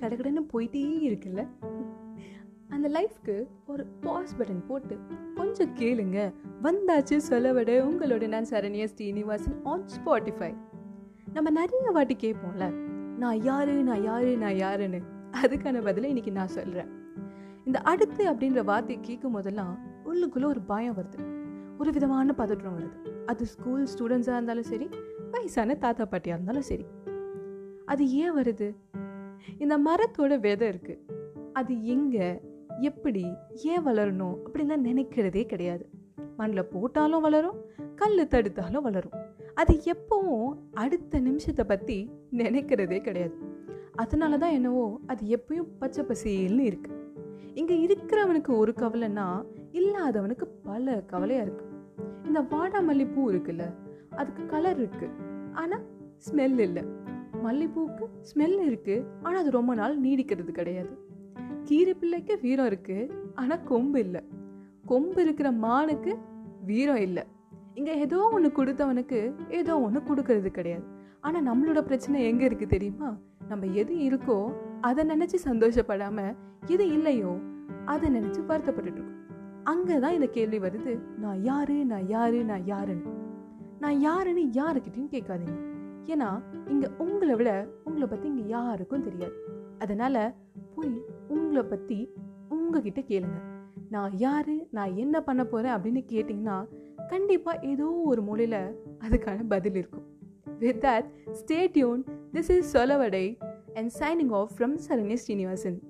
கடகடன்னு போயிட்டே இருக்குல்ல? அந்த லைஃப்க்கு ஒரு பாஸ் பட்டன் போட்டு கொஞ்சம் கேளுங்க. வந்தாச்சு சொல்லவிட. உங்களோட நான் சரண்யா ஸ்ரீனிவாசன் ஆன் ஸ்பாட்டிஃபை நம்ம நிறைய வாட்டி கேட்போம்ல. நான் யாரு நான் யாரு நான் யாருன்னு. அதுக்கான பதிலை இன்னைக்கு நான் சொல்கிறேன் இந்த அடுத்து அப்படின்ற வார்த்தையை கேட்கும் போதெல்லாம் உள்ளுக்குள்ளே ஒரு பயம் வருது. ஒரு விதமான பதற்றம் வருது. அது ஸ்கூல் ஸ்டூடெண்ட்ஸாக இருந்தாலும் சரி வயசான தாத்தா பாட்டியாக இருந்தாலும் சரி. அது ஏன் வருது? இந்த மரத்தோட விதை இருக்கு. அது எங்கே எப்படி ஏன் வளரணும் அப்படின்லாம் நினைக்கிறதே கிடையாது. மண்ணில் போட்டாலும் வளரும் கல் தடுத்தாலும் வளரும். அது எப்பவும் அடுத்த நிமிஷத்தை பற்றி நினைக்கிறதே கிடையாது. அதனால தான் என்னவோ அது எப்பயும் பச்சை பசேல்னு இருக்கு. இங்கே இருக்கிறவனுக்கு ஒரு கவலைன்னா இல்லாதவனுக்கு பல கவலையாக இருக்கு. இந்த வாடாமல்லி பூ இருக்குல்ல அதுக்கு கலர் இருக்கு. ஆனால் ஸ்மெல் இல்லை. மல்லிப்பூவுக்கு ஸ்மெல் இருக்கு ஆனால் அது ரொம்ப நாள் நீடிக்கிறது கிடையாது. கீரை பிள்ளைக்கு வீரம் இருக்கு ஆனால் கொம்பு இல்லை. கொம்பு இருக்கிற மானுக்கு வீரம் இல்லை. இங்கே ஏதோ ஒன்று கொடுத்தவனுக்கு ஏதோ ஒன்று கொடுக்கறது கிடையாது. ஆனால் நம்மளோட பிரச்சனை எங்கே இருக்கு தெரியுமா? நம்ம எது இருக்கோ அதை நினச்சி சந்தோஷப்படாம எது இல்லையோ அதை நினச்சி வருத்தப்பட்டுட்டு இருக்கோம். அங்கே தான் இந்த கேள்வி வருது நான் யாரு நான் யாரு நான் யாருன்னு. நான் யாருன்னு யாருக்கிட்டையும் கேட்காதீங்க. ஏன்னா இங்கே உங்களை விட உங்களை பற்றி இங்கே யாருக்கும் தெரியாது. அதனால போய் உங்களை பற்றி உங்ககிட்ட கேளுங்க. நான் யாரு நான் என்ன பண்ண போகிறேன் அப்படின்னு கேட்டிங்கன்னா கண்டிப்பாக ஏதோ ஒரு மூலையில் அதுக்கான பதில் இருக்கும். With that stay tuned this is சொலவடை and signing off from Saranya Srinivasan